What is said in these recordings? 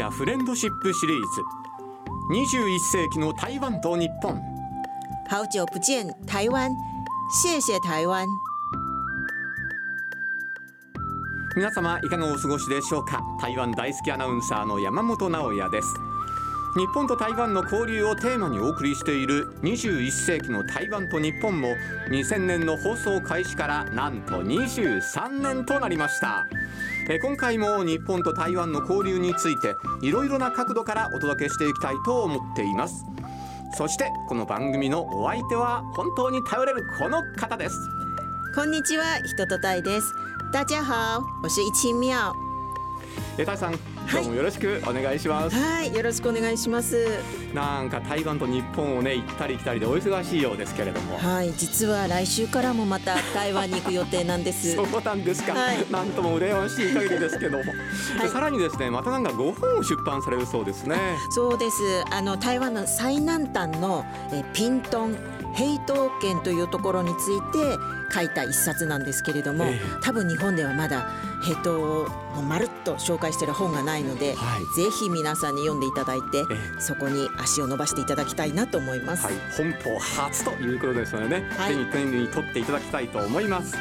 ジアフレンドシップシリーズ。21世紀の台湾と日本。好久不见台湾，谢谢台湾。皆様いかがお過ごしでしょうか？台湾大好きアナウンサーの山本直也です。日本と台湾の交流をテーマにお送りしている21世紀の台湾と日本も2000年の放送開始からなんと23年となりましたえー今回も日本と台湾の交流についていろいろな角度からお届けしていきたいと思っていますそしてこの番組のお相手は本当に頼れるこの方ですこんにちは、人とたいです。大家好，我是一清妙。えータイさん今日もよろしくお願いします、はい、よろしくお願いします。なんか台湾と日本をね行ったり来たりでお忙しいようですけれども。はい、実は来週からもまた台湾に行く予定なんです。そうなんですか、はい。なんとも羨ましい限りですけども、でさらにですねまたなんか5本を出版されるそうですね。そうです。あの台湾の最南端のえピントン平東県というところについて書いた一冊なんですけれども、ええ。多分日本ではまだ平東をもうまるっと紹介している本がないので、はい。ぜひ皆さんに読んでいただいて、えそこに足を伸ばしていただきたいなと思います。はい、本邦初ということですのでね、はい。手に手に取っていただきたいと思います。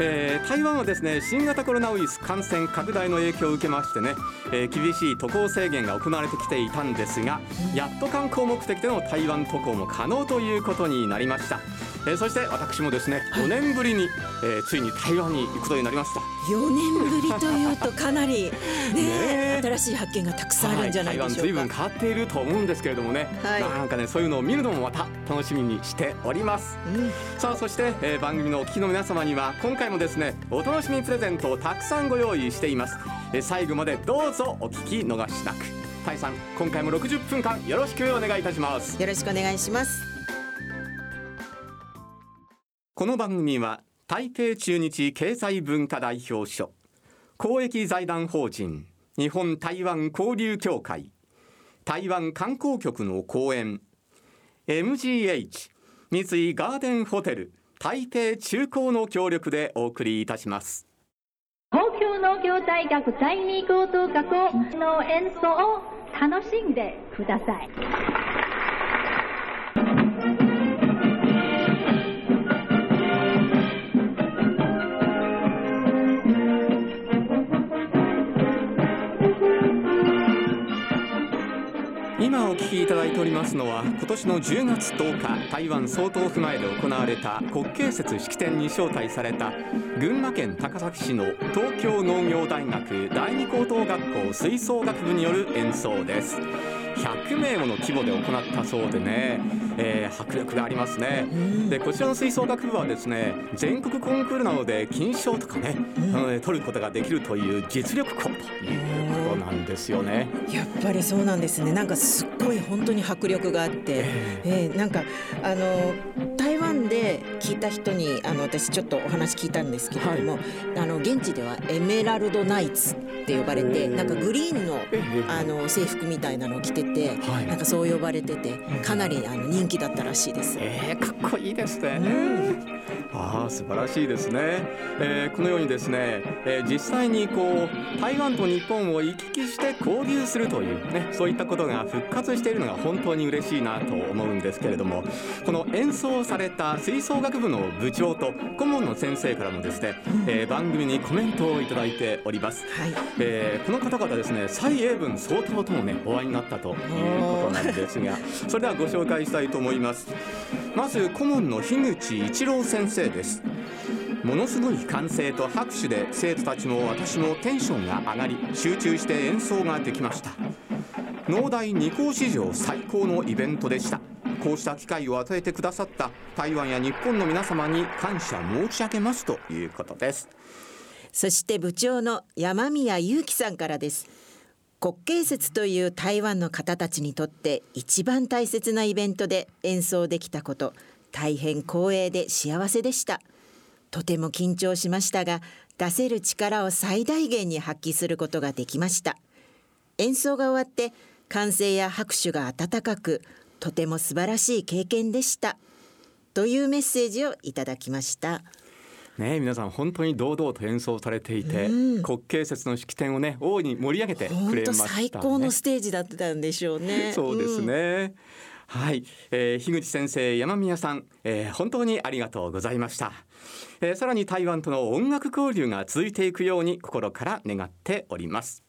えー台湾はですね新型コロナウイルス感染拡大の影響を受けましてね、えー厳しい渡航制限が行われてきていたんですが、やっと観光目的での台湾渡航も可能ということになりました、えーそして私もですね4年ぶりに、えーついに台湾に行くことになりました。4年ぶりというとかなり ね新しい発見がたくさんあるんじゃないでしょうか。はい、台湾随分変わっていると思うんですけれどもね、はい。なんかねそういうのを見るのもまた楽しみにしております。うん。さあそして、えー番組のお聞きの皆様には今回もですねお楽しみプレゼントをたくさんご用意しています、えー最後までどうぞお聞き逃しなく。タイさん今回も60分間よろしくお願いいたします。よろしくお願いします。この番組は台北中日経済文化代表所公益財団法人日本台湾交流協会台湾観光局の講演 MGH 三井ガーデンホテル台北中高の協力でお送りいたします東京農業大学第二高等学校の演奏を楽しんでください。今お聞きいただいておりますのは今年の10月10日台湾総統府前で行われた国慶節式典に招待された群馬県高崎市の東京農業大学第二高等学校吹奏楽部による演奏です。100名もの規模で行ったそうでね、えー迫力がありますね。でこちらの吹奏楽部はですね全国コンクールなどで金賞とかね、あのね取ることができるという実力校というなんですよね。やっぱりそうなんですね。なんかすっごい本当に迫力があって、えーなんかあの台湾で聞いた人にあの私ちょっとお話聞いたんですけれども、あの現地ではエメラルドナイツって呼ばれて、なんかグリーンのあの制服みたいなのを着てて、はい。なんかそう呼ばれてて、かなりあの人気だったらしいです。えー、かっこいいですね。ああ素晴らしいですね、えーこのようにですね、えー実際にこう台湾と日本を行き来して交流するというねそういったことが復活しているのが本当に嬉しいなと思うんですけれどもこの演奏された吹奏楽部の部長と顧問の先生からもですね、えー番組にコメントをいただいております。はい。えーこの方々ですね蔡英文総統ともねお会いになったということなんですがそれではご紹介したいと思いますまず顧問の樋口一郎先生です。ものすごい歓声と拍手で生徒たちも私もテンションが上がり集中して演奏ができました。農大二校史上最高のイベントでした。こうした機会を与えてくださった台湾や日本の皆様に感謝申し上げますということです。そして部長の山宮裕樹さんからです。国慶節という台湾の方たちにとって一番大切なイベントで演奏できたこと。大変光栄で幸せでしたとても緊張しましたが出せる力を最大限に発揮することができました演奏が終わって歓声や拍手が温かくとても素晴らしい経験でしたというメッセージをいただきましたね皆さん本当に堂々と演奏されていて、うん国慶節の式典をね大いに盛り上げてくれましたね。最高のステージだったんでしょうね。そうですんね。はい、えー、樋口先生、山宮さん、えー、本当にありがとうございました。えー、さらに台湾との音楽交流が続いていくように心から願っております。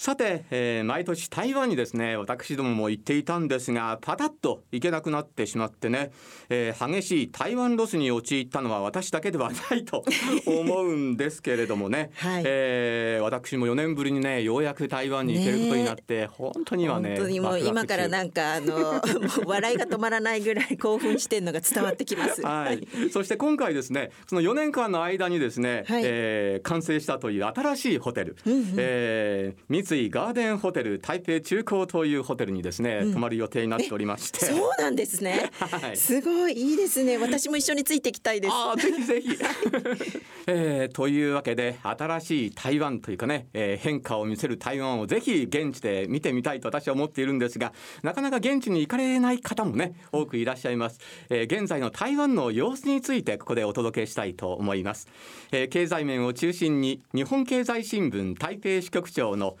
さて、えー、毎年台湾にですね私どもも行っていたんですがパタッと行けなくなってしまってね、えー、激しい台湾ロスに陥ったのは私だけではないと 思うんですけれどもね、はい。えー私も4年ぶりにねようやく台湾に行けることになって、本当にはね本当にもう今から中なんかあの笑いが止まらないぐらい興奮してんのが伝わってきます。はい、そして今回ですねその4年間の間にですね、はい。えー完成したという新しいホテル、うんうん。えー三井ガーデンホテル台北中高というホテルにですね、泊まる予定になっておりまして。そうなんですね。はいすごいいいですね。私も一緒についていきたいです。ああぜひぜひ、えーというわけで新しい台湾というかね、えー変化を見せる台湾をぜひ現地で見てみたいと私は思っているんですがなかなか現地に行かれない方もね多くいらっしゃいます、えー現在の台湾の様子についてここでお届けしたいと思います、えー経済面を中心に日本経済新聞台北支局長の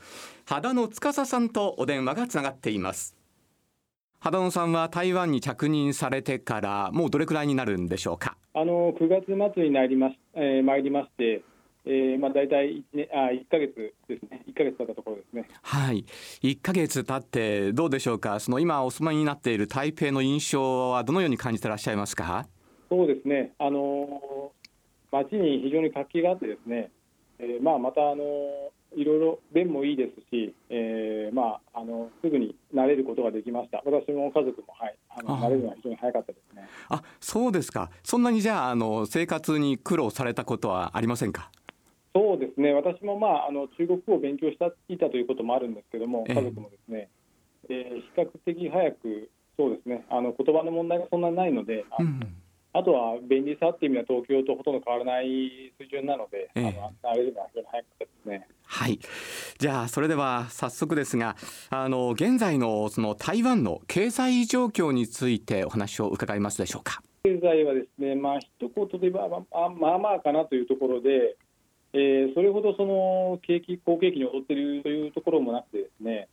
秦野司さんとお電話がつながっています秦野さんは台湾に着任されてからもうどれくらいになるんでしょうか？あの9月末になります、えー、参りまして、えー、まあ大体一年あ1ヶ月ですね、1ヶ月経ったところですね。はい、1ヶ月経ってどうでしょうか？その今お住まいになっている台北の印象はどのように感じてらっしゃいますか？そうですね、あのー街に非常に活気があってですね、えーまあまたあのーいろいろ便もいいですし、えーまああのすぐに慣れることができました。私も家族もはい、あの慣れるのは非常に早かったですね。あ、そうですか。そんなにじゃああの生活に苦労されたことはありませんか？そうですね、私も、まあ、あの中国語を勉強したいたということもあるんですけども、ええ家族もですね、えー比較的早く、そうですね、あの言葉の問題がそんなにないので、あ,、うん。とは便利さっていう意味では東京とほとんど変わらない水準なので、ええあの慣れるのは非常に早かったですね。はい。じゃあそれでは早速ですが、あの現在のその台湾の経済状況についてお話を伺いますでしょうか。経済はですね、まあ一言で言えば、まあ、まあまあかなというところで、えーそれほどその景気、好景気に劣っているというところもなくてですね、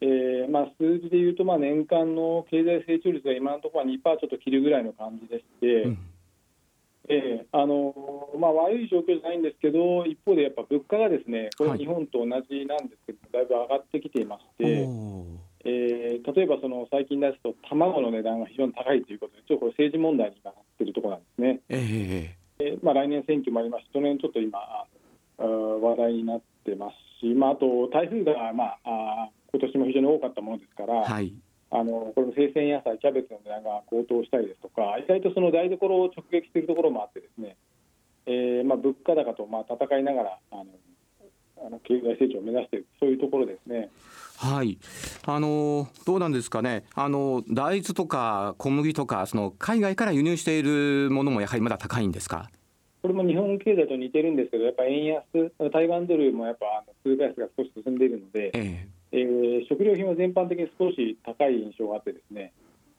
えーまあ、数字でいうと、まあ、年間の経済成長率が今のところは2%ちょっと切るぐらいの感じでして、うん。えーあのまあ、悪い状況じゃないんですけど、一方でやっぱ物価がですね、これはい。日本と同じなんですけど、だいぶ上がってきていまして、えー例えばその最近ですと、卵の値段が非常に高いということで、ちょっとこれ、政治問題に今なっているところなんですね。ええーまあ、来年選挙もあります。し、去年ちょっと今、ああ話題になってますし、まあ、あと台風が、まあ、あ今年も非常に多かったものですから、えはい。あのこれも生鮮野菜、キャベツの値段が高騰したりですとか、意外とその台所を直撃しているところもあって、ですね、えーまあ、物価高とまあ戦いながらあのあの経済成長を目指している、そういうところですね。はい、あのどうなんですかね、あの大豆とか小麦とか、その海外から輸入しているものもやはりまだ高いんですか？これも日本経済と似てるんですけど、やっぱ円安、台湾ドルもやっぱあの通貨安が少し進んでいるので、ええー食料品は全般的に少し高い印象があってですね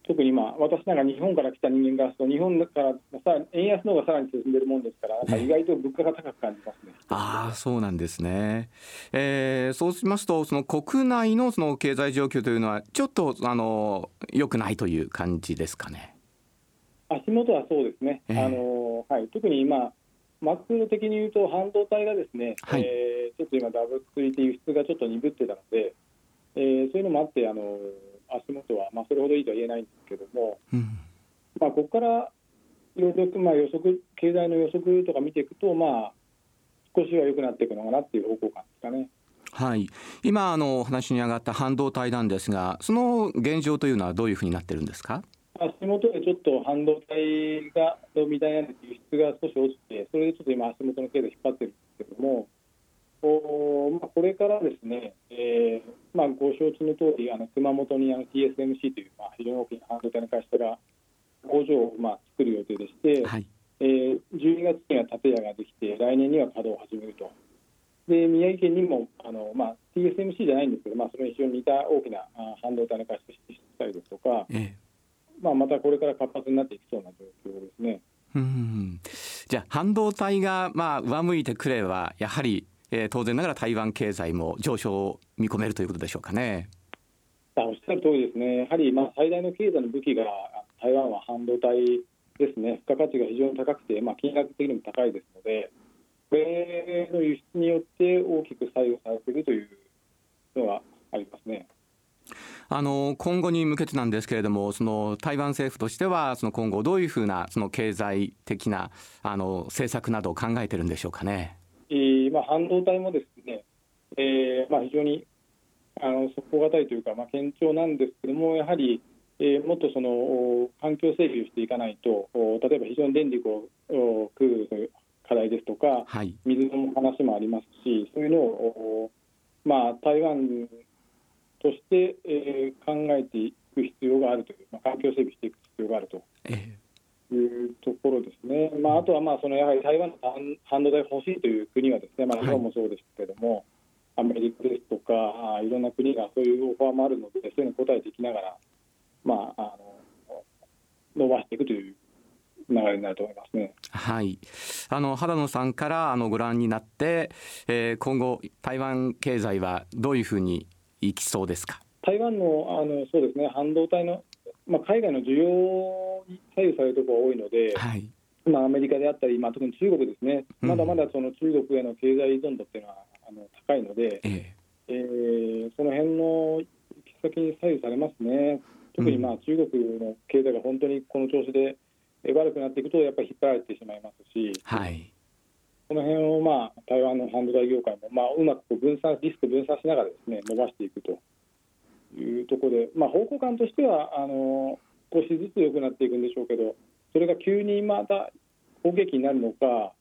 特に今私なんか日本から来た人間からすると日本からさ円安の方がさらに進んでいるもんですから意外と物価が高く感じますね。ああ、そうなんですね。えーそうしますと、その国内のその経済状況というのは、ちょっとあの良くないという感じですかね。足元はそうですね、ええあのはい、特に今マクロ的に言うと半導体がですね、はいえーちょっと今ダブついて輸出がちょっと鈍ってたので、えーそういうのもあってあの足元は、まあ、それほどいいとは言えないんですけども、うんまあ、ここからいろいろ、まあ、予測経済の予測とか見ていくと、まあ、少しは良くなっていくのかなっていう方向感ですかね。はい、今あのお話に上がった半導体なんですが、その現状というのはどういうふうになってるんですか？足元でちょっと半導体がみたいな輸出が少し落ちて、それでちょっと今、足元の経済引っ張ってるんですけども、おまあ、これからですね、えーまあ、ご承知の通り、あの熊本にあの TSMC という、まあ、非常に大きな半導体の会社が工場を、まあ、作る予定でして、はい。えー12月には建屋ができて、来年には稼働を始めると。で宮城県にもあの、まあ、TSMC じゃないんですけど、まあ、それに非常に似た大きなあ半導体の会社が出資したりですとか、ええまあ、またこれから活発になっていきそうな状況ですね。うんじゃあ半導体がまあ上向いてくればやはり、えー、当然ながら台湾経済も上昇を見込めるということでしょうかね。おっしゃる通りですね、やはりまあ最大の経済の武器が台湾は半導体ですね、付加価値が非常に高くて、まあ、金額的にも高いですので、これの輸出によって大きく左右されているというのはありますね。あの今後に向けてなんですけれども、その台湾政府としては、その今後、どういうふうなその経済的なあの政策などを考えてるんでしょうかね。えーまあ、半導体もですね、えーまあ、非常にあの底堅いというか、まあ、堅調なんですけども、やはり、えー、もっとその環境整備をしていかないと、例えば非常に電力を食うという課題ですとか、はい、水の話もありますし、そういうのを、まあ、台湾として、えー、考えていく必要があるという、まあ、環境整備していく必要があると。いうところですね、まあ、あとはまあそのやはり台湾の半導体欲しいという国はですね、まあ、日本もそうですけれども、はい、アメリカですとか、いろんな国がそういうオファーもあるので、そういうのに応えていきながら、まあ、あの伸ばしていくという流れになると思いますね。はい。あの原野さんからあのご覧になって、えー、今後台湾経済はどういうふうにいきそうですか？台湾のあのそうですね半導体のまあ海外の需要に左右されるところが多いので、はい。まあアメリカであったり、まあ特に中国ですね。まだまだその中国への経済依存度っていうのはあの高いので、えええー、その辺の行き先に左右されますね。特にまあ中国の経済が本当にこの調子で悪くなっていくとやっぱり引っ張られてしまいますし、はい、この辺をまあ台湾の半導体業界もまあうまく分散リスク分散しながらですね伸ばしていくというところで、まあ、方向感としてはあの少しずつ良くなっていくんでしょうけどそれが急にまた攻撃になるのか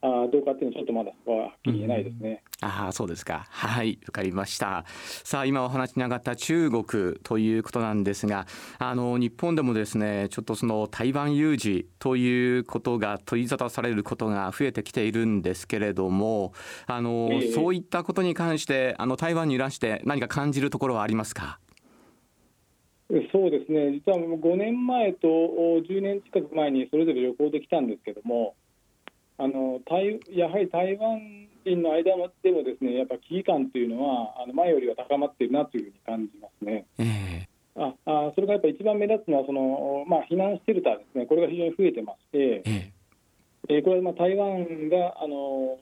あどうかっていうのはちょっとまだはっきり言えないですね。うん、あそうですか。はいわかりました。さあ今お話に上がった中国ということなんですがあの日本でもですねちょっとその台湾有事ということが取り沙汰されることが増えてきているんですけれどもあの、えー、そういったことに関してあの台湾にいらして何か感じるところはありますか？そうですね。実は5年前と10年近く前にそれぞれ旅行できたんですけどもあの台やはり台湾人の間でもですねやっぱ危機感というのはあの前よりは高まっているなというふうに感じますね。えー、ああそれがやっぱり一番目立つのはその、まあ、避難シェルターですね、これが非常に増えてまして、えー、えー、これはまあ台湾があの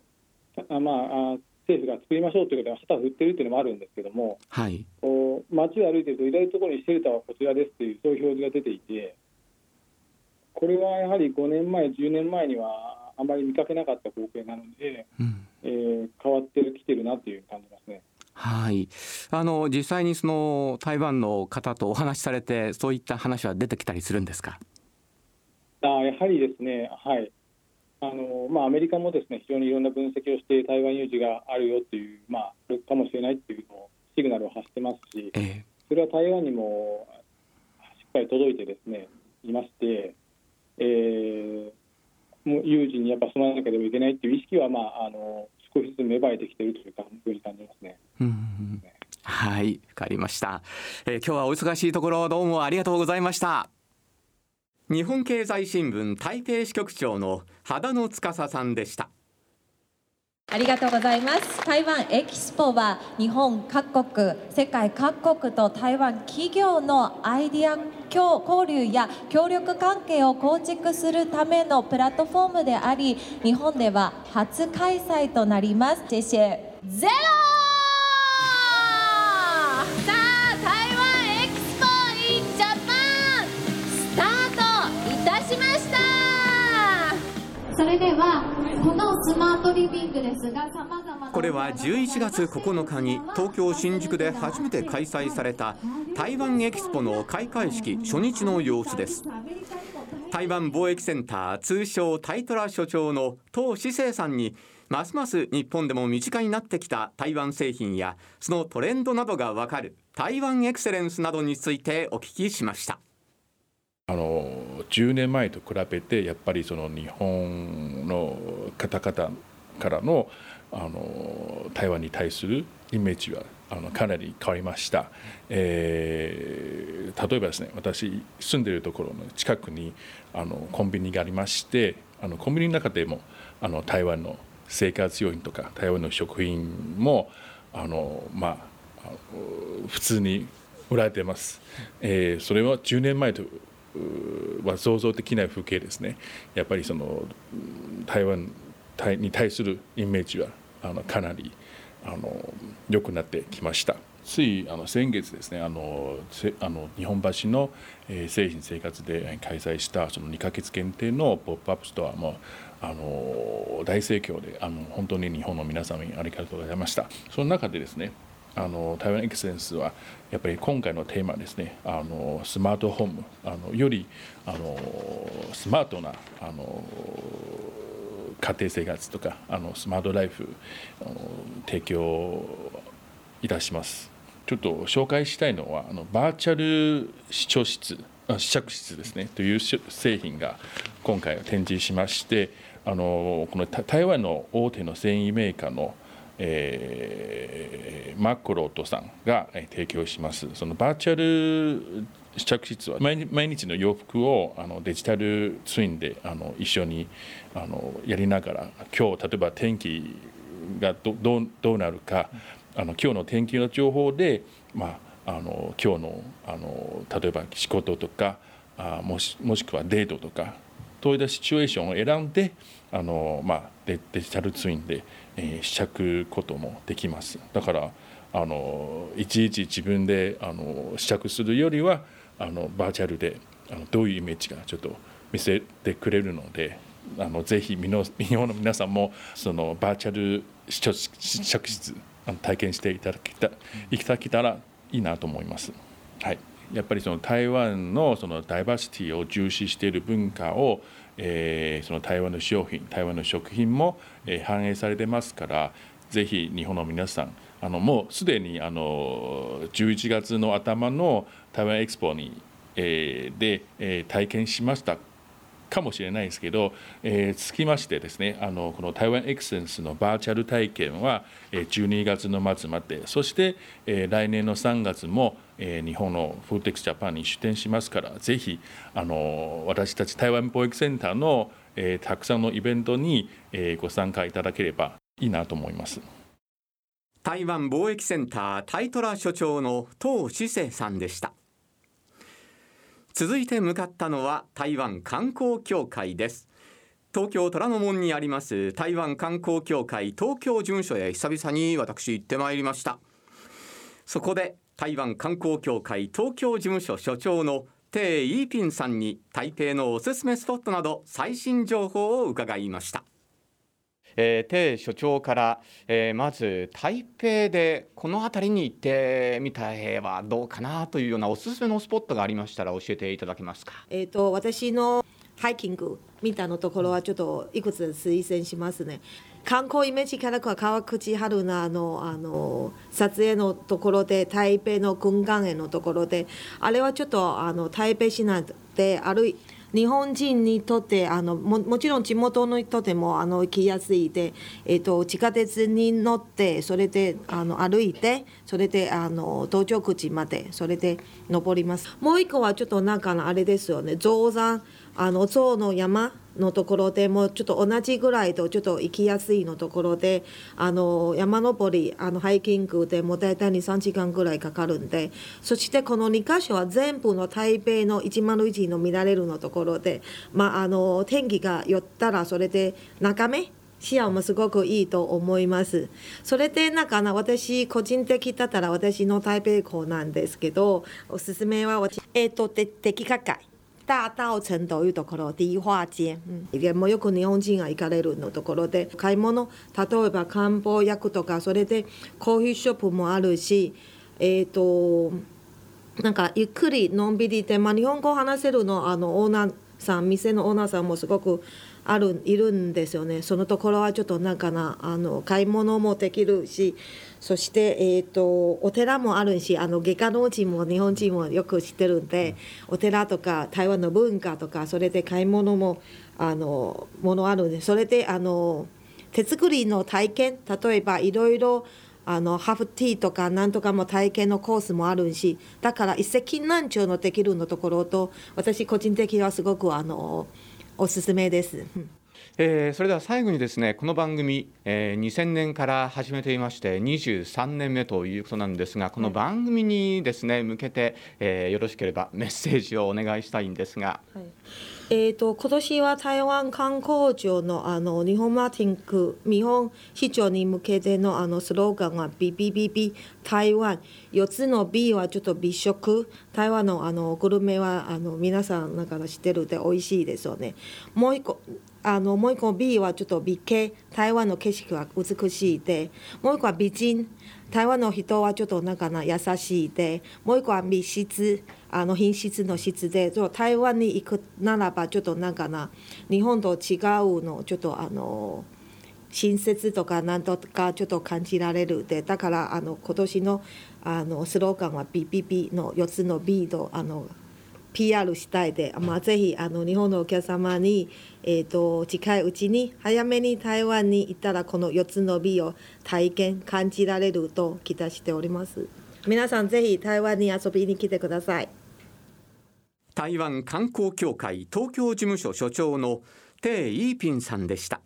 あ、まあ、政府が作りましょうということで旗を振っているというのもあるんですけども、はい、こう街を歩いていると、至る所にシェルターはこちらですという、そういう表示が出ていて、これはやはり5年前、10年前には、あまり見かけなかった光景なので、うん、えー、変わってきてるなという感じますね。はい、あの実際にその台湾の方とお話しされてそういった話は出てきたりするんですか？あやはりですね、はい。あのまあ、アメリカもですね非常にいろんな分析をして台湾有事があるよっていう、まあ、あるかもしれないっていうのをシグナルを発してますし、えー、それは台湾にもしっかり届いてですねいまして、えー、も有事にやっぱ備えなければいけないっていう意識は、まあ、あの少しずつ芽生えてきているというふうに感じますね。うんはい、わかりました、えー、今日はお忙しいところどうもありがとうございました。日本経済新聞台北支局長の秦野司さんでした。ありがとうございます。台湾エキスポは日本各国世界各国と台湾企業のアイディア交流や協力関係を構築するためのプラットフォームであり日本では初開催となります。谢謝ゼロさあ台湾エキスポインジャパンスタートいたしました。それではスマートリビングですが様々これは11月9日に東京新宿で初めて開催された台湾エキスポの開会式初日の様子です。台湾貿易センター通称タイトラ所長の唐志生さんにますます日本でも身近になってきた台湾製品やそのトレンドなどがわかる台湾エクセレンスなどについてお聞きしました。あの10年前と比べてやっぱりその日本の方々からのあの台湾に対するイメージはあのかなり変わりました、えー、例えばですね私住んでいるところの近くにあのコンビニがありましてあのコンビニの中でもあの台湾の生活用品とか台湾の食品もあのまあ普通に売られてます、えー、それは10年前とは想像できない風景ですね。やっぱりその台湾に対するイメージはあのかなりあの良くなってきました。ついあの先月ですねあのあの日本橋の、えー、誠品生活で開催したその2ヶ月限定のポップアップストアもあの大盛況であの本当に日本の皆様にありがとうございました。その中でですねあの台湾エクセレンスはやっぱり今回のテーマですねあのスマートホームあのよりあのスマートなあの家庭生活とかあのスマートライフ提供いたします。ちょっと紹介したいのはあのバーチャル視聴室試着室ですねという製品が今回展示しましてあのこの台湾の大手の繊維メーカーのえー、マクロートさんが提供します。そのバーチャル試着室は毎日の洋服をあのデジタルツインであの一緒にあのやりながら今日例えば天気がどどうどうなるかあの今日の天気の情報で、まあ、あの今日のあの例えば仕事とかあもしもしくはデートとかそういったシチュエーションを選んであの、まあ、デデジタルツインで、えー、試着こともできますだからあのいちいち自分であの試着するよりはあのバーチャルであのどういうイメージがちょっと見せてくれるのであのぜひ日本 の皆さんもそのバーチャル試着試着室体験していただけたいただけたらいいなと思います。はいやっぱりその台湾のそのダイバーシティを重視している文化を、えー、その台湾の商品台湾の食品も、えー、反映されてますからぜひ日本の皆さんあのもうすでにあの11月の頭の台湾エクスポに、えー、で、えー、体験しましたかもしれないですけど、えー、つきましてですねあのこの台湾エクセンスのバーチャル体験は、えー、12月の末までそして、えー、来年の3月も、えー、日本のフーテックスジャパンに出展しますからぜひあの私たち台湾貿易センターの、えー、たくさんのイベントに、えー、ご参加いただければいいなと思います。台湾貿易センタータイトラ所長の唐志生さんでした。続いて向かったのは台湾観光協会です東京虎ノ門にあります台湾観光協会東京事務所へ久々に私行ってまいりましたそこで台湾観光協会東京事務所所長のテイ・イーピンさんに台北のおすすめスポットなど最新情報を伺いましたえー、テ所長から、えー、まず台北でこの辺りに行ってみたらはどうかなというようなおすすめのスポットがありましたら教えていただけますか？えっ、ー、と私のハイキング見たのところはちょっといくつ推薦しますね。観光イメージからは川口春奈のあの撮影のところで台北の軍艦園のところであれはちょっとあの台北市内で歩い日本人にとってあのももちろん地元の人でもあの行きやすいで、えーと、地下鉄に乗ってそれであの歩いてそれであの到着口までそれで登ります。もう一個はちょっとなんかあれですよね。象山。あの象の山のところでもちょっと同じぐらいとちょっと行きやすいのところであの山登りあのハイキングでも大体23時間ぐらいかかるんでそしてこの2か所は全部の台北の101の見られるのところで、まあ、あの天気が寄ったらそれで中目視野もすごくいいと思います。それでなんかな私個人的だったら私の台北校なんですけどおすすめはえっ、ー、と的確会。大道城というところ迪化街、うん、でもよく日本人が行かれるのところで買い物例えば漢方薬とかそれでコーヒーショップもあるしえっ、ー、となんかゆっくりのんびりで、まあ、日本語を話せるのあのオーナーさん店のオーナーさんもすごくあるいるんですよねそのところはちょっとなんかなあの買い物もできるしそして、えーと、お寺もあるしあの外科の人も日本人もよく知ってるんで、お寺とか台湾の文化とかそれで買い物もあのものあるんでそれであの手作りの体験例えばいろいろあのハーフティーとかなんとかも体験のコースもあるしだから一石何鳥のできるのところと私個人的にはすごくあのおすすめです。えー、それでは最後にですねこの番組、えー、2000年から始めていまして23年目ということなんですがこの番組にですね向けて、えー、よろしければメッセージをお願いしたいんですが。はい。えーと、今年は台湾観光庁のあの日本マーティング日本市長に向けてのあのスローガンは BBBB 台湾。4つの B はちょっと美食台湾のあのグルメはあの皆さんなんか知ってるで美味しいですよね。もう一個あのもう一個 B はちょっと美形台湾の景色は美しいでもう一個は美人台湾の人はちょっとなんかな優しいでもう一個は密室あの品質の質で台湾に行くならばちょっとなんかな日本と違うのちょっとあの親切とかなんとかちょっと感じられるでだからあの今年のあのスローガンは BPP の4つの B とあの PR したいで、まあ、ぜひあの日本のお客様に、えーと、近いうちに早めに台湾に行ったらこの4つの美を体験感じられると期待しております。皆さんぜひ台湾に遊びに来てください。台湾観光協会東京事務所所長のテイ・イーピンさんでした。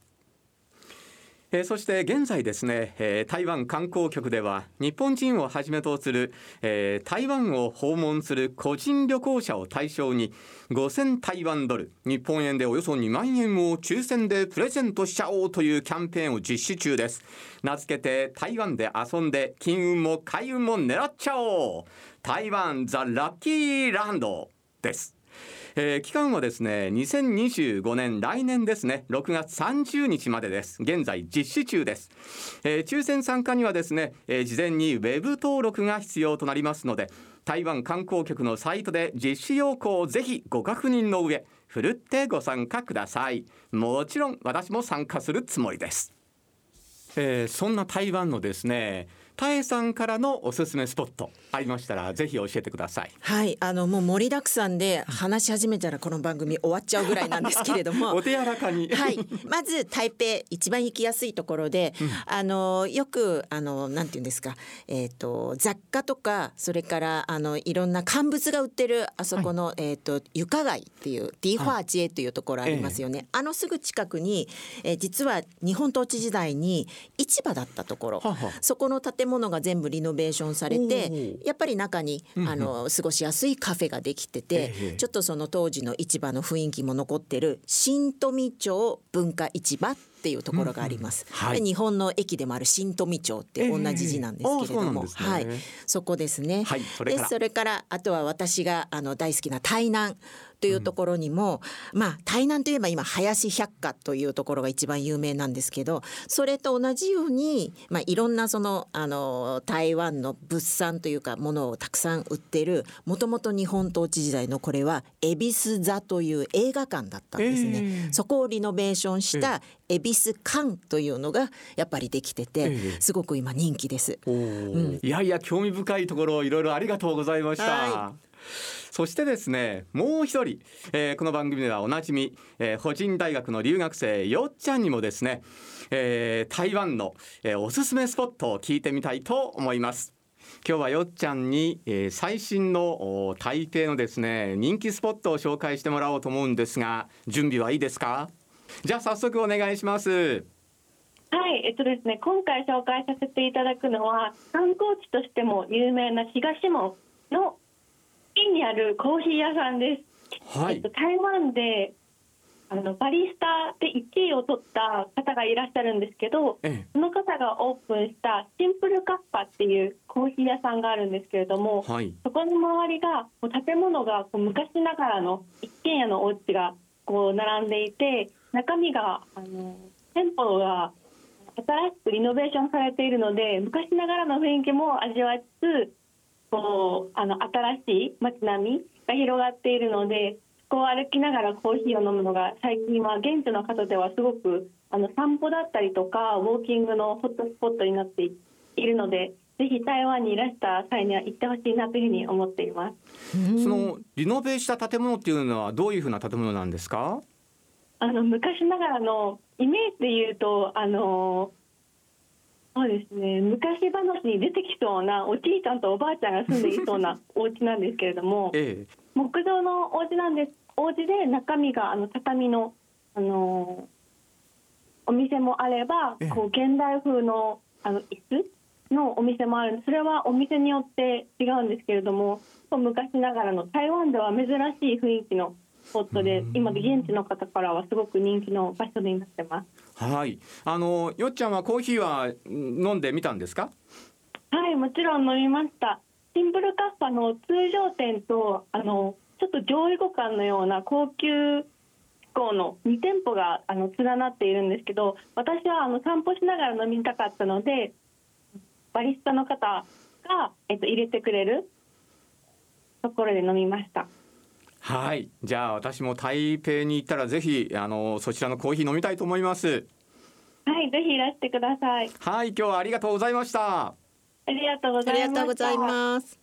えー、そして現在ですね、えー、台湾観光局では日本人をはじめとする、えー、台湾を訪問する個人旅行者を対象に5000台湾ドル日本円でおよそ2万円を抽選でプレゼントしちゃおうというキャンペーンを実施中です。名付けて台湾で遊んで金運も開運も狙っちゃおう。台湾ザ・ラッキーランドです。えー、期間はですね2025年来年ですね。6月30日までです。現在実施中です、えー、抽選参加にはですね、えー、事前にウェブ登録が必要となりますので台湾観光局のサイトで実施要項をぜひご確認の上ふるってご参加ください。もちろん私も参加するつもりです、えー、そんな台湾のですねたえさんからのおすすめスポットありましたらぜひ教えてください。はいあのもう盛りだくさんで話し始めたらこの番組終わっちゃうぐらいなんですけれども。お手柔らかに。はい。まず台北一番行きやすいところで、うん、あのよくあのなんていうんですかえっ、ー、と雑貨とかそれからあのいろんな乾物が売ってるあそこの、はい、えっ、ー、と床街っていうディーファーチエというところありますよね、はい。あのすぐ近くに、えー、実は日本統治時代に市場だったところ。そこの建物が全部リノベーションされてやっぱり中にあの過ごしやすいカフェができてて、ちょっとその当時の市場の雰囲気も残ってる新富町文化市場っていうところがあります、うんはい、日本の駅でもある新富町って同じ字なんですけれども、えーね、はい。そこですね、はい、それでそれからあとは私があの大好きな台南というところにも、うん、まあ台南といえば今林百貨というところが一番有名なんですけどそれと同じように、まあ、いろんなそのあの台湾の物産というかものをたくさん売ってるもともと日本統治時代のこれは恵比寿座という映画館だったんですね。えー、そこをリノベーションした恵比寿館というのがやっぱりできてて、すごく今人気です、うん、いやいや興味深いところいろいろありがとうございました、はいそしてですねもう一人、えー、この番組ではおなじみ、えー、保人大学の留学生よっちゃんにもですね、えー、台湾の、えー、おすすめスポットを聞いてみたいと思います。今日はよっちゃんに、えー、最新の台北のですね人気スポットを紹介してもらおうと思うんですが準備はいいですか？じゃあ早速お願いします。はい、えっとですね、今回紹介させていただくのは観光地としても有名な東門の近にあるコーヒー屋さんです。はい、えっと、台湾であのバリスタで1位を取った方がいらっしゃるんですけど、ええ、その方がオープンしたシンプルカッパっていうコーヒー屋さんがあるんですけれども、はい、そこの周りがこう建物がこう昔ながらの一軒家のお家がこう並んでいて中身があの店舗が新しくリノベーションされているので昔ながらの雰囲気も味わいつつこうあの新しい街並みが広がっているのでこう歩きながらコーヒーを飲むのが最近は現地の方ではすごくあの散歩だったりとかウォーキングのホットスポットになっているのでぜひ台湾にいらした際には行ってほしいなというふうに思っています。そのリノベした建物っていうのはどういうふうな建物なんですか？あの昔ながらのイメージで言うとあのそうですね。昔話に出てきそうなおじいちゃんとおばあちゃんが住んでいそうな お家なんですけれども、ええ、木造のお家なんです。お家で中身があの畳のあのお店もあればこう現代風のあの椅子のお店もあるそれはお店によって違うんですけれども昔ながらの台湾では珍しい雰囲気のスポットで今現地の方からはすごく人気の場所になってます。はい。あのよっちゃんはコーヒーは飲んでみたんですか？はいもちろん飲みました。シンプルカッパの通常店とあのちょっと上位互換のような高級校の2店舗があの連なっているんですけど私はあの散歩しながら飲みたかったのでバリスタの方が、えっと、入れてくれるところで飲みました。はい。じゃあ私も台北に行ったらぜひあのそちらのコーヒー飲みたいと思います。はいぜひいらしてください。はい今日はありがとうございました。ありがとうございます。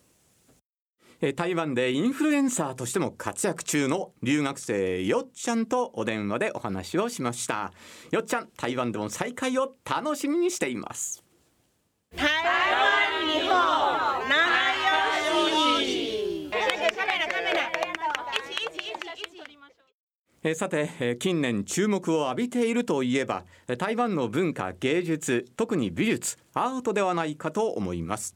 台湾でインフルエンサーとしても活躍中の留学生よっちゃんとお電話でお話をしました。よっちゃん台湾でも再会を楽しみにしています。台湾日本仲良しえさて近年注目を浴びているといえば台湾の文化芸術特に美術アートではないかと思います。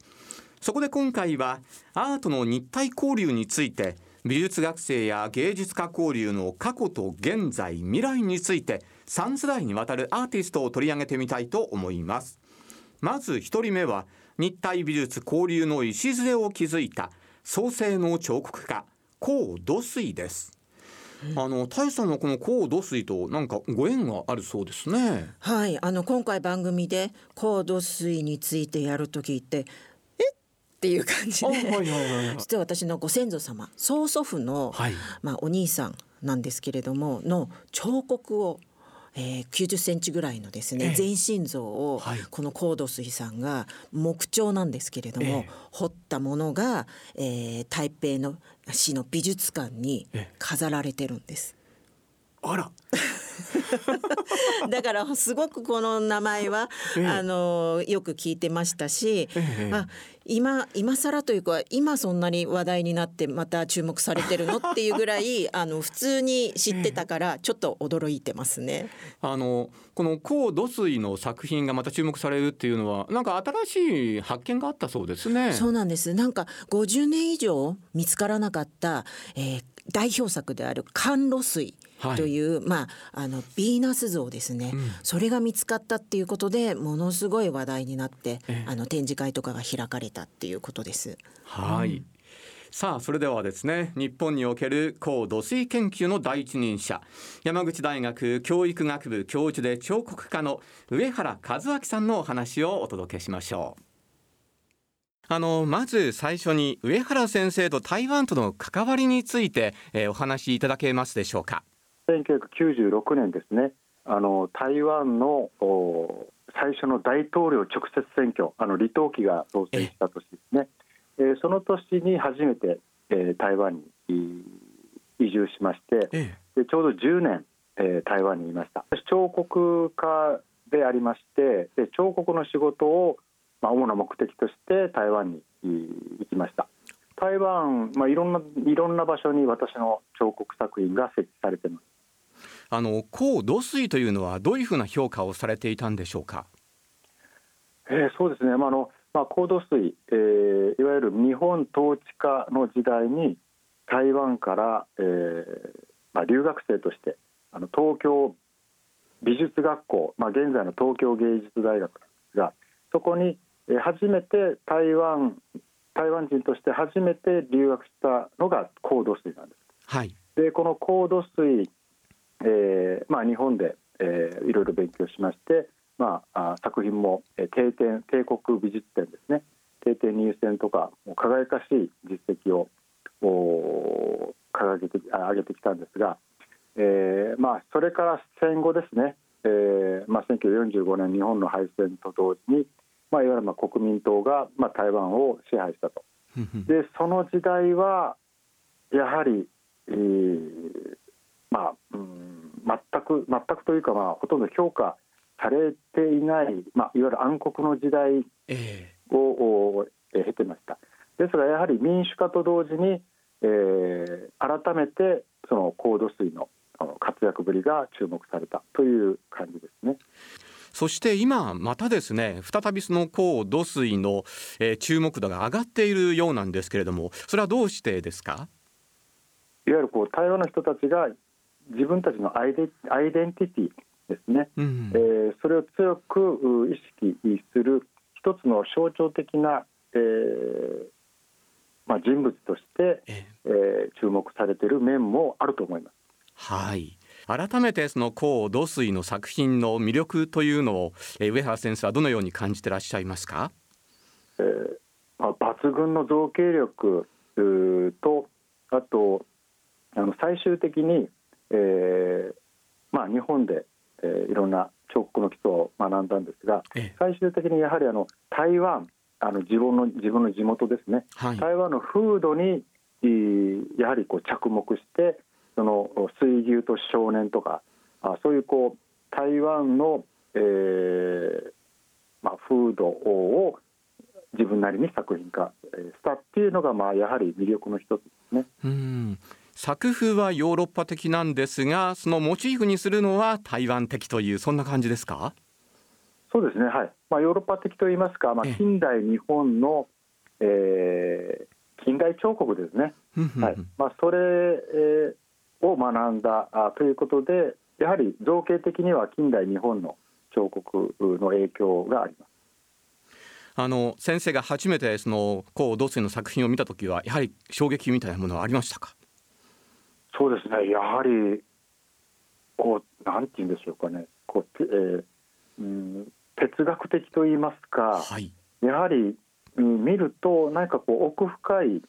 そこで今回はアートの日体交流について美術学生や芸術家交流の過去と現在未来について3世代にわたるアーティストを取り上げてみたいと思います。まず1人目は日体美術交流の礎を築いた創世の彫刻家高土水です。あの大さんはこの高土水となんかご縁があるそうですね。はい、あの今回番組で高土水についてやると聞いてっていう感じで、はいはいはい、実は私のご先祖様曽祖父の、はい、まあ、お兄さんなんですけれどもの彫刻をえー、90センチぐらいのですね、えー、全身像を、はい、この高度水さんが木彫なんですけれども、えー、彫ったものが、えー、台北の市の美術館に飾られてるんです。あら だからすごくこの名前は、ええ、あのよく聞いてましたし、え、あ今今更というか今そんなに話題になってまた注目されてるのっていうぐらい あの普通に知ってたからちょっと驚いてますね。あのこの高土水の作品がまた注目されるっていうのはなんか新しい発見があったそうですね。そうなんです。なんか50年以上見つからなかった、えー、代表作である甘露水という、はい、まああのヴィーナス像ですね、うん、それが見つかったっていうことでものすごい話題になって、あの展示会とかが開かれたっていうことです。はい、うん。さあそれではですね日本における高土水研究の第一人者山口大学教育学部教授で彫刻家の上原和明さんのお話をお届けしましょう。あのまず最初に上原先生と台湾との関わりについて、えー、お話しいただけますでしょうか1996年ですね。あの台湾の最初の大統領直接選挙あの李登輝が当選した年ですね、えー、その年に初めて、えー、台湾に移住しまして、えでちょうど10年、えー、台湾にいました。彫刻家でありましてで彫刻の仕事をまあ、主な目的として台湾に行きました。台湾、まあ、いろんないろんな場所に私の彫刻作品が設置されていますあの高土水というのはどういうふうな評価をされていたんでしょうか、えー、そうですね、まああのまあ、高土水、えー、いわゆる日本統治下の時代に台湾から、えーまあ、留学生としてあの東京美術学校、まあ、現在の東京芸術大学がそこに初めて台湾台湾人として初めて留学したのが高度水なんです。はい、でこの高度水、えーまあ、日本で、えー、いろいろ勉強しまして、まあ、あ作品も、えー、定点帝国美術展ですね。定点入選とか輝かしい実績をお掲げてあ上げてきたんですが、えーまあ、それから戦後ですね、えーまあ、1945年日本の敗戦と同時にまあ、いわゆるまあ国民党がまあ台湾を支配したと。でその時代はやはり、えー、まあ、うん、全く全くというか、まあ、ほとんど評価されていない、まあ、いわゆる暗黒の時代を、えー、経てました。ですがやはり民主化と同時に、えー、改めてその高度水の活躍ぶりが注目されたという感じですね。そして今またですね再びその高土水の、えー、注目度が上がっているようなんですけれどもそれはどうしてですか？いわゆるこう台湾の人たちが自分たちのアイデアイデンティティですね、うん、えー、それを強く意識する一つの象徴的な、えーまあ、人物として、ええ。ー、注目されている面もあると思います。はい。改めてその高土水の作品の魅力というのを、えー、上原先生はどのように感じてらっしゃいますか、えーまあ、抜群の造形力とあとあの最終的に、えーまあ、日本で、えー、いろんな彫刻の基礎を学んだんですが、ええ、最終的にやはりあの台湾あの自分の自分の地元ですね、はい、台湾の風土にやはりこう着目してその水牛と少年とかあそういうこう台湾の、えーまあ、風土を自分なりに作品化したっていうのが、まあ、やはり魅力の一つですね。うん作風はヨーロッパ的なんですがそのモチーフにするのは台湾的というそんな感じですか？そうですねはい、まあ、ヨーロッパ的といいますか、まあ、近代日本の、えー、近代彫刻ですね、はい。まあ、それ、えー、を学んだあということでやはり造形的には近代日本の彫刻の影響があります。あの先生が初めてその高土水の作品を見た時はやはり衝撃みたいなものはありましたか？そうですね。やはりこうなんて言うんでしょうかね。こう、えーうん、哲学的と言いますか、はい、やはり、うん、見ると何かこう奥深い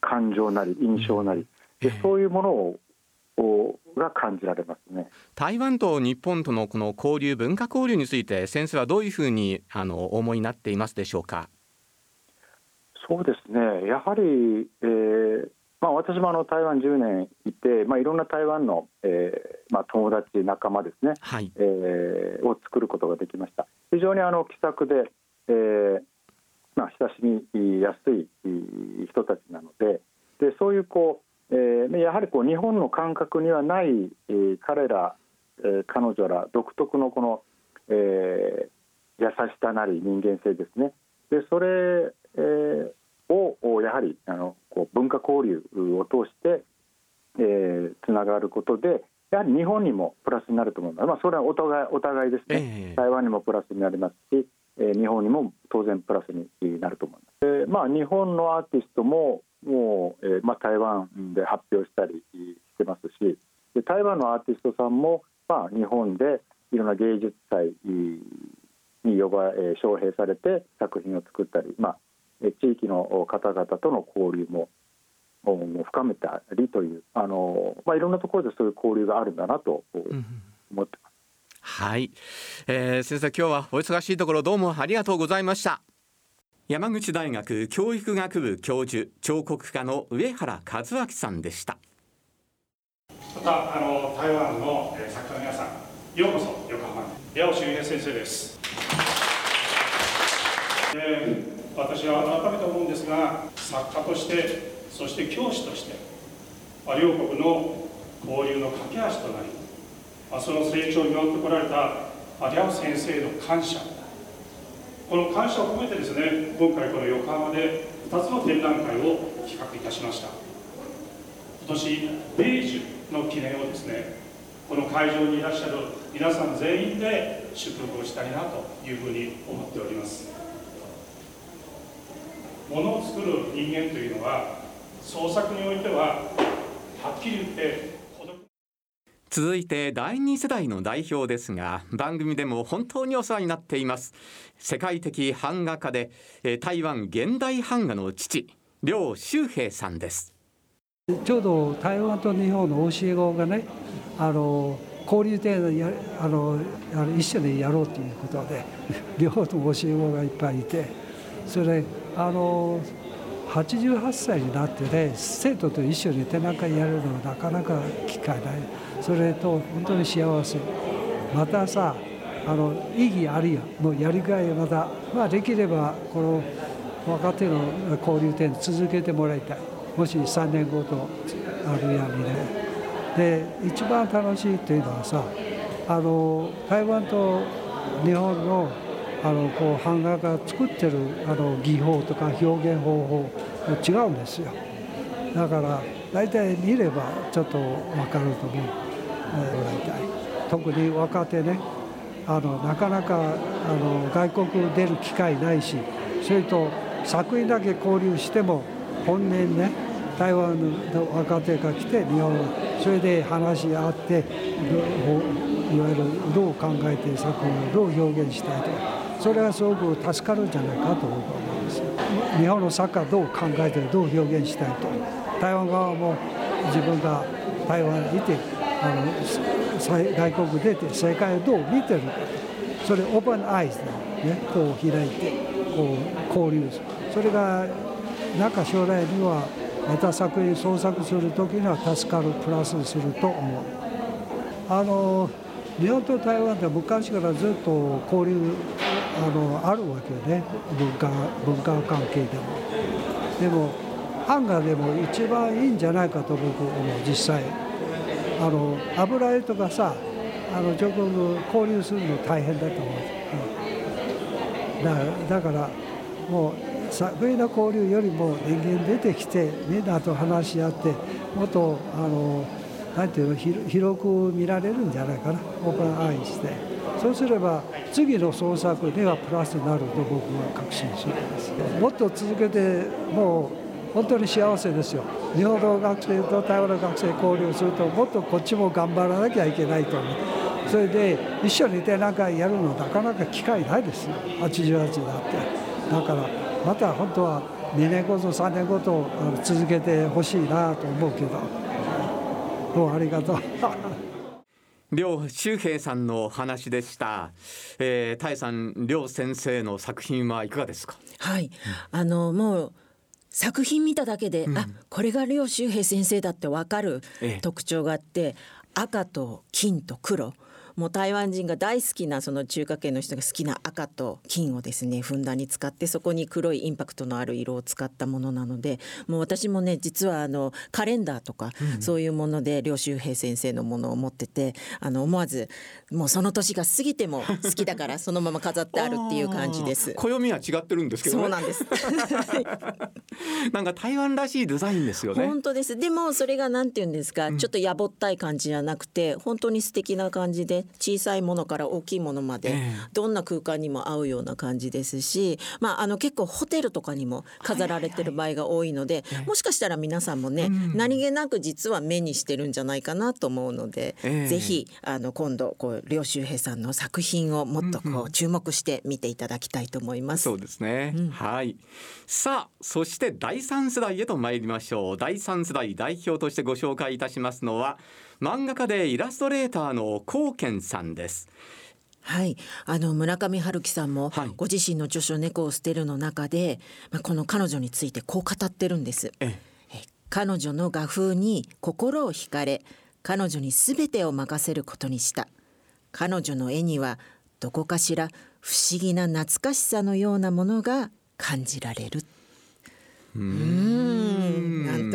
感情なり印象なり、うん、そういうものをが感じられますね。台湾と日本とのこの交流文化交流について先生はどういうふうにあの思いになっていますでしょうか？そうですね。やはり、えーまあ、私もあの台湾10年いて、まあ、いろんな台湾の、えーまあ、友達仲間ですね、はい、えー、を作ることができました。非常にあの気さくで、えーまあ、親しみやすい人たちなのででそういうこう、えー、やはりこう日本の感覚にはない、えー、彼ら、えー、彼女ら独特のこの、えー、優しさなり人間性ですね。でそれ、えー、をやはりあのこう文化交流を通して、えー、つながることでやはり日本にもプラスになると思います、まあ、それはお互いお互いですね、えー、台湾にもプラスになりますし、えー、日本にも当然プラスになると思います。でまあ、日本のアーティストももう、えーまあ、台湾で発表したりしてますしで台湾のアーティストさんも、まあ、日本でいろんな芸術祭に呼ば、えー、招聘されて作品を作ったり、まあ、地域の方々との交流も深めたりというあの、まあ、いろんなところでそういう交流があるんだなと思ってます。うん、はい、えー、先生今日はお忙しいところどうもありがとうございました。山口大学教育学部教授彫刻家の上原和明さんでした。またあの台湾の、えー、作家の皆さんようこそ横浜に八尾修平先生です、えー私は改めて思うんですが作家としてそして教師として両国の交流の架け橋となりその成長を見守ってこられたリャオ先生の感謝。この感謝を込めてですね今回この横浜で2つの展覧会を企画いたしました。今年米寿の記念をですねこの会場にいらっしゃる皆さん全員で祝福をしたいなというふうに思っております。ものを作る人間というのは創作においてははっきり言って続いて第2世代の代表ですが番組でも本当にお世話になっています。世界的版画家で台湾現代版画の父梁修平さんです。ちょうど台湾と日本の教え子がねあの交流でやあの一緒にやろうということで 両方とも教え子がいっぱいいてそれあの88歳になってね生徒と一緒に展覧会やるのはなかなか機会ない。それと本当に幸せ。またさあの意義あるよもうやりがいまた、まあ、できればこの若手の交流展続けてもらいたい。もし3年後とあるやにね。で一番楽しいっていうのはさあの台湾と日本のあのこう版画が作ってるあの技法とか表現方法も違うんですよ。だから大体見ればちょっと分かると思う、えー、大体。特に若手ね。あのなかなかあの外国出る機会ないしそれと作品だけ交流しても本年ね台湾の若手が来て日本それで話し合っていわゆるどう考えて作品をどう表現したいとか。それはすごく助かるんじゃないかと僕は思います。日本の作家どう考えてどう表現したいと。台湾側も自分が台湾にいてあの外国出て世界をどう見てるかそれオープンアイズで、ね、こう開いてこう交流する。それがなんか将来にはまた作品創作する時には助かるプラスすると思う。あの日本と台湾って昔からずっと交流あのあるわけよね。文化文化関係でも。でも版画でも一番いいんじゃないかと僕思う実際。あの油絵とかさあの直接交流するの大変だと思う、うん、だだからもう作品の交流よりも人間出てきてみんなと話し合ってもっとあのなんていうの広く見られるんじゃないかな。オープンアイして。そうすれば次の創作にはプラスになると僕は確信するんです。もっと続けてもう本当に幸せですよ。日本の学生と台湾の学生交流するともっとこっちも頑張らなきゃいけないと思うそれで一緒にいてなんかやるのなかなか機会ないですよ88だって。だからまた本当は2年後と3年後と続けてほしいなと思うけど。どうありがとう。両周平さんの話でした。えー、タイさん、両先生の作品はいかがですか？はい、あのもう作品見ただけで、うん、あこれが両周平先生だってわかる特徴があって、ええ、赤と金と黒もう台湾人が大好きなその中華系の人が好きな赤と金をですねふんだんに使ってそこに黒いインパクトのある色を使ったものなのでもう私もね実はあのカレンダーとか、そういうもので両周平先生のものを持っててあの思わずもうその年が過ぎても好きだからそのまま飾ってあるっていう感じです。暦は違ってるんですけど、ね、そうなんです。なんか台湾らしいデザインですよね。本当です。でもそれがなんて言うんですか、うん、ちょっとやぼったい感じじゃなくて本当に素敵な感じで小さいものから大きいものまで、どんな空間にも合うような感じですし、まあ、あの結構ホテルとかにも飾られてる場合が多いので、もしかしたら皆さんもね、何気なく実は目にしてるんじゃないかなと思うので、えー、ぜひあの今度こう両周平さんの作品をもっとこう注目して見ていただきたいと思います。そうですね、うん、はい。さあそして第三世代へと参りましょう。第三世代代表としてご紹介いたしますのは漫画家でイラストレーターの高健さんです。はい、あの村上春樹さんもご自身の著書「猫を捨てる」の中で、まあ、この彼女についてこう語ってるんです。え彼女の画風に心を惹かれ彼女に全てを任せることにした。彼女の絵にはどこかしら不思議な懐かしさのようなものが感じられる。うん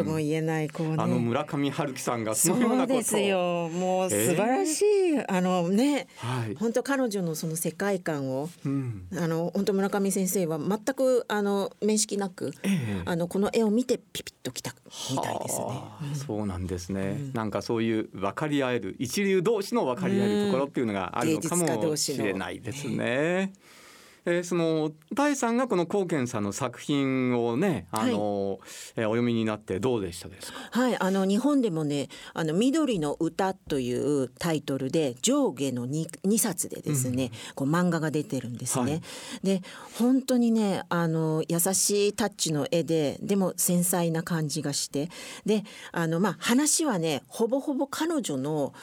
も言えないこう、ね、あの村上春樹さんがそのようなこと。ですよ。もう素晴らしい、えー、あのね、はい、本当彼女のその世界観を、うん、あの本当村上先生は全くあの面識なく、えー、あのこの絵を見てピピッときたみたいですね、うん、そうなんですね、うん、なんかそういう分かり合える一流同士の分かり合えるところっていうのがあるのかもしれないですね。えー、その大さんがこの高健さんの作品をねあの、はい、えー、お読みになってどうでしたですか？はいあの日本でもね「あの緑の歌」というタイトルで上下の 2, 2冊でですね、うん、こう漫画が出てるんですね。はい、で本当にねあの優しいタッチの絵ででも繊細な感じがしてであのまあ話はねほぼほぼ彼女の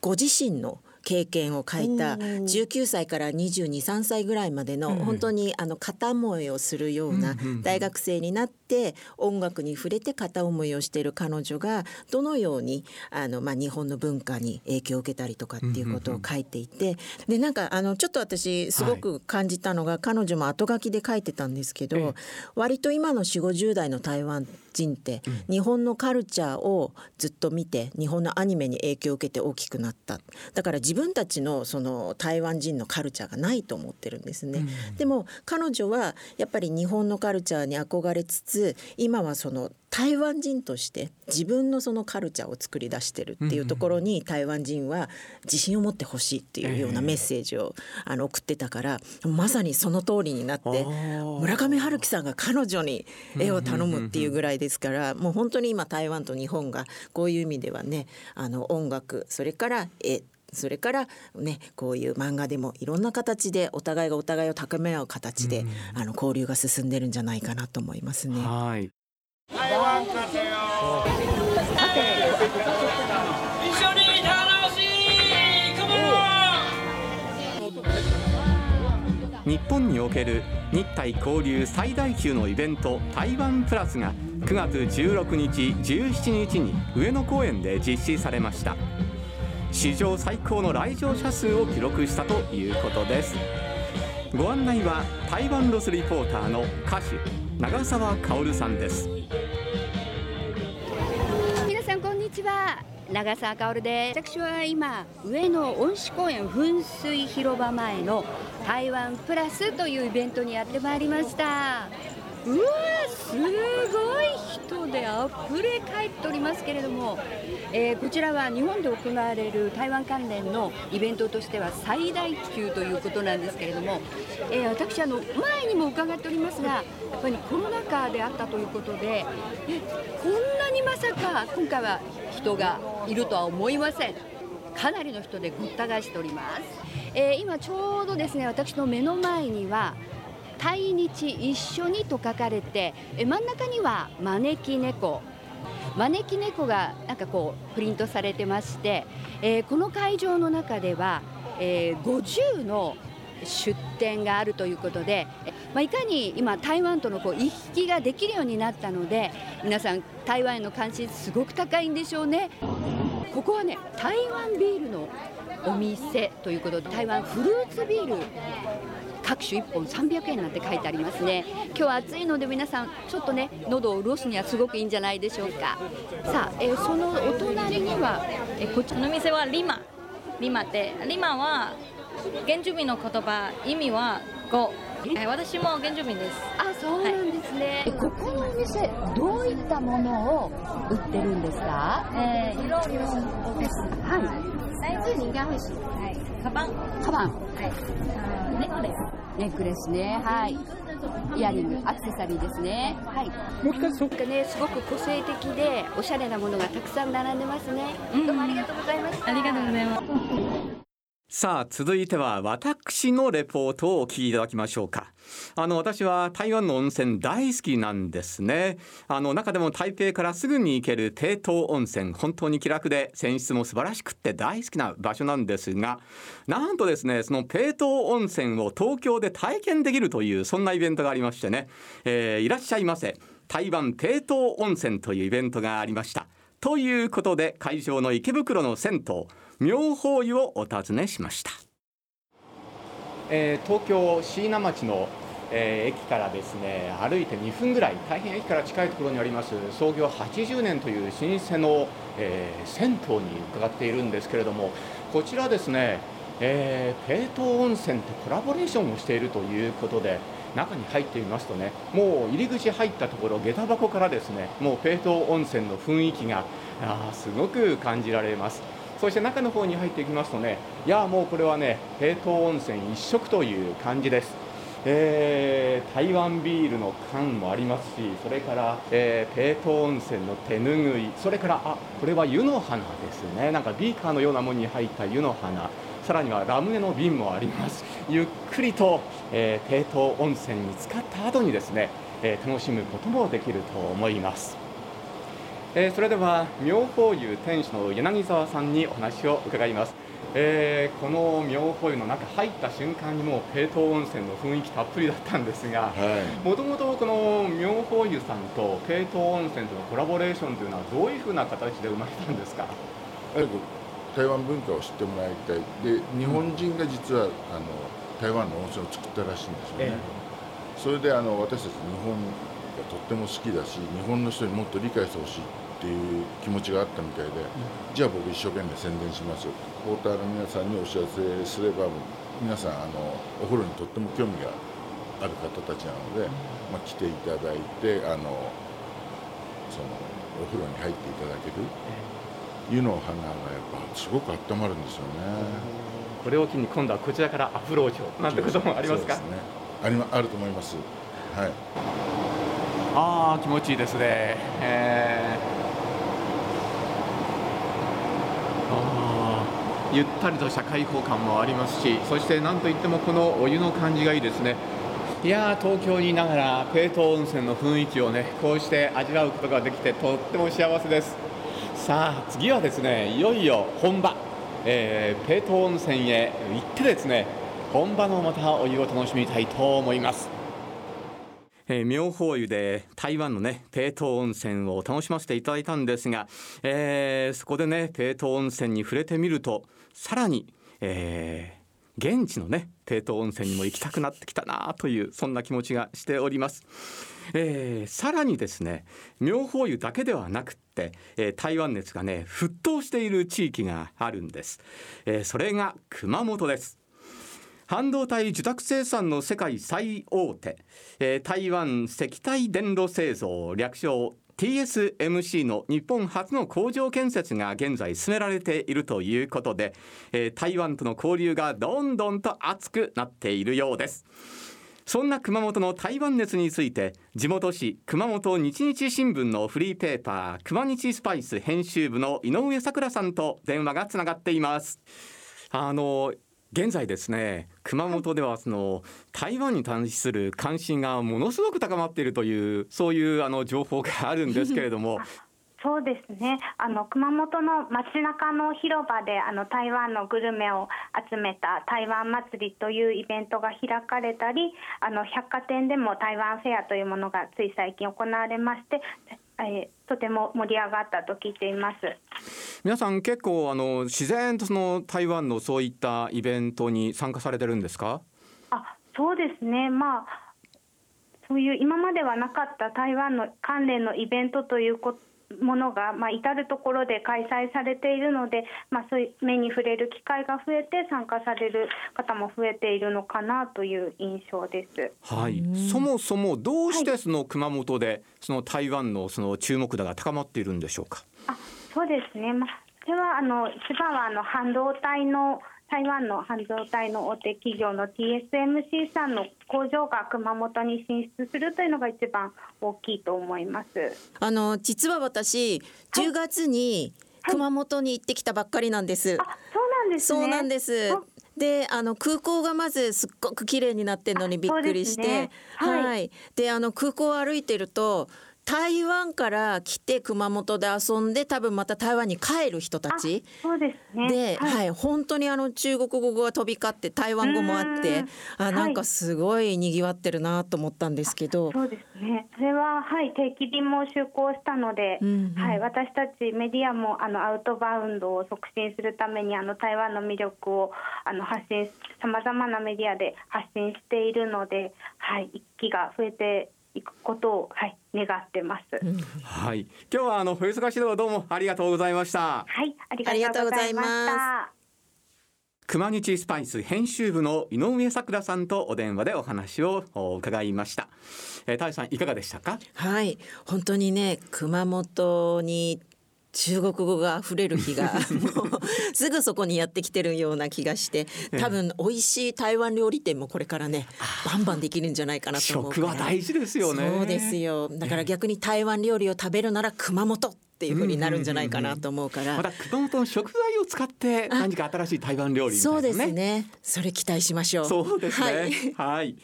ご自身の経験を書いた19歳から223歳ぐらいまでの本当にあの片思いをするような大学生になってて音楽に触れて片思いをしている彼女がどのようにあの、まあ、日本の文化に影響を受けたりとかっていうことを書いていて、でなんかあのちょっと私すごく感じたのが、はい、彼女も後書きで書いてたんですけど、割と今の4 5 0代の台湾人って、日本のカルチャーをずっと見て日本のアニメに影響を受けて大きくなった。だから自分たちのその台湾人のカルチャーがないと思ってるんですね、うん、でも彼女はやっぱり日本のカルチャーに憧れつつ今はその台湾人として自分のそのカルチャーを作り出してるっていうところに台湾人は自信を持ってほしいっていうようなメッセージをあの送ってたからまさにその通りになって村上春樹さんが彼女に絵を頼むっていうぐらいですからもう本当に今台湾と日本がこういう意味ではねあの音楽それから絵それからねこういう漫画でもいろんな形でお互いがお互いを高め合う形で、あの交流が進んでるんじゃないかなと思いますね。はい。台湾風よ一緒に楽しい日本における日台交流最大級のイベント台湾プラスが9月16日17日に上野公園で実施されました史上最高の来場者数を記録したということです。ご案内は台湾ロスリポーターの歌手長澤薫さんです。皆さんこんにちは。長澤薫です。私は今上野恩賜公園噴水広場前の台湾プラスというイベントにやってまいりました。うわすごい人であふれ返っておりますけれども、えー、こちらは日本で行われる台湾関連のイベントとしては最大級ということなんですけれども、えー、私あの前にも伺っておりますがやっぱりコロナ禍であったということでえこんなにまさか今回は人がいるとは思いません。かなりの人でごった返しております、えー、今ちょうどですね私の目の前には対日一緒にと書かれて真ん中には招き猫。招き猫がなんかこうプリントされてまして、えー、この会場の中では、えー、50の出店があるということで、まあ、いかに今台湾とのこう行き来ができるようになったので皆さん台湾への関心すごく高いんでしょうね。ここはね台湾ビールのお店ということで台湾フルーツビール各種1本300円なんて書いてありますね。今日は暑いので皆さんちょっとね喉を潤すにはすごくいいんじゃないでしょうか。さあ、えー、そのお隣には、えー、こちら。の店はリマ。リマってリマは原住民の言葉意味は5、はい、私も原住民です。あそうなんですね、はい、ここのお店どういったものを売ってるんですか？えー、いろいろです。はい来自你应该会喜欢。はい。カバン？カバン。はい。ネックレス。ネックレスね。はい。イヤリング、アクセサリーですね。はい。もう一回そっかね、すごく個性的でおしゃれなものがたくさん並んでますね。どうもありがとうございました。ありがとうございます。さあ続いては私のレポートをお聞きいただきましょうか。あの私は台湾の温泉大好きなんですね。あの中でも台北からすぐに行ける低東温泉本当に気楽で泉質も素晴らしくって大好きな場所なんですがなんとですねその低東温泉を東京で体験できるというそんなイベントがありましてね、えー、いらっしゃいませ。台湾低東温泉というイベントがありました。ということで会場の池袋の銭湯妙法湯をお尋ねしました、えー、東京椎名町の、えー、駅からですね歩いて2分ぐらい大変駅から近いところにあります創業80年という老舗の、えー、銭湯に伺っているんですけれどもこちらですね、えー、ペート温泉とコラボレーションをしているということで中に入ってみますとねもう入り口入ったところ下駄箱からですねもうペート温泉の雰囲気があすごく感じられます。そして中の方に入っていきますとねいやもうこれはね平等温泉一色という感じです。えー、台湾ビールの缶もありますしそれから、えー、ペート温泉の手ぬぐいそれからあこれは湯の花ですね。なんかビーカーのようなものに入った湯の花。さらにはラムネの瓶もあります。ゆっくりと、えー、ペート温泉に浸かった後にですね、えー、楽しむこともできると思います。えー、それでは妙法湯店主の柳沢さんにお話を伺います。えー、この妙法湯の中入った瞬間にもうペート温泉の雰囲気たっぷりだったんですがもともとこの妙法湯さんとペート温泉とのコラボレーションというのはどういうふうな形で生まれたんですか？台湾文化を知ってもらいたい。で日本人が実は、あの台湾の温泉を作ったらしいんですよね、ええ、それであの私たち日本がとっても好きだし日本の人にもっと理解してほしいっていう気持ちがあったみたいで、うん、じゃあ僕一生懸命宣伝しますよポーターの皆さんにお知らせすれば皆さんあのお風呂にとっても興味がある方たちなので、まあ、来ていただいてあのそのお風呂に入っていただける。湯の花がやっぱすごく温まるんですよね。これを機に今度はこちらからアプローチをなんてこともありますか？すね、ありまあると思います。はい。ああ気持ちいいですね。えー、ゆったりとした開放感もありますし、そしてなんといってもこのお湯の感じがいいですね。いや東京にいながらペート温泉の雰囲気をねこうして味わうことができてとっても幸せですさあ次はですねいよいよ本場、えー、ペート温泉へ行ってですね本場のまたお湯を楽しみたいと思いますえー、妙法湯で台湾のねペート温泉を楽しませていただいたんですが、えー、そこでねペート温泉に触れてみるとさらに、えー、現地のねペート温泉にも行きたくなってきたなというそんな気持ちがしております。えー、さらにですね妙法湯だけではなくって、えー、台湾熱がね沸騰している地域があるんです、えー、それが熊本です半導体受託生産の世界最大手、えー、台湾石体電路製造略称 TSMC の日本初の工場建設が現在進められているということで、えー、台湾との交流がどんどんと熱くなっているようです。そんな熊本の台湾熱について地元紙熊本日日新聞のフリーペーパー熊日スパイス編集部の井上咲楽さんと電話がつながっています。あの現在ですね熊本ではその台湾に対する関心がものすごく高まっているというそういうあの情報があるんですけれども。そうですね。あの熊本の街中の広場であの台湾のグルメを集めた台湾祭りというイベントが開かれたりあの百貨店でも台湾フェアというものがつい最近行われましてえー、とても盛り上がったと聞いています。皆さん結構あの自然とその台湾のそういったイベントに参加されてるんですか？あそうですね。まあそういう今まではなかった台湾の関連のイベントということものが、まあ、至る所で開催されているので、まあ、そういう目に触れる機会が増えて参加される方も増えているのかなという印象です。はい、そもそもどうしてその熊本で、その台湾のその注目度が高まっているんでしょうか？あ、そうですね。まあ、それはあの一番はあの半導体の台湾の半導体の大手企業の TSMC さんの工場が熊本に進出するというのが一番大きいと思います。あの実は私10月に熊本に行ってきたばっかりなんです。はいはい、そうなんです、ね、そうなんです。であの空港がまずすっごく綺麗になってるのにびっくりして、ね、はい、はい、であの空港を歩いてると台湾から来て熊本で遊んで多分また台湾に帰る人たち。そうですね。で、はい、はい、本当にあの中国語が飛び交って台湾語もあってあなんかすごい賑わってるなと思ったんですけど、そうですね。それははい定期便も就航したので、うんうん、はい、私たちメディアもあのアウトバウンドを促進するためにあの台湾の魅力をあの発信さまざまなメディアで発信しているので、はい、一気が増えていくことを、はい、願ってます。はい、今日はあの冬忙しいどうもありがとうございました。はい、ありがとうございました。熊日スパイス編集部の井上さくらさんとお電話でお話を伺いました。えー、タイさんいかがでしたか？はい、本当にね熊本に中国語が溢れる日が もうすぐそこにやってきてるような気がして多分美味しい台湾料理店もこれからねバンバンできるんじゃないかなと思う。食は大事ですよね。そうですよ。だから逆に台湾料理を食べるなら熊本っていう風になるんじゃないかなと思うから、また熊本の食材を使って何か新しい台湾料理、ね、そうですね。それ期待しましょう。そうですね。はい、はい。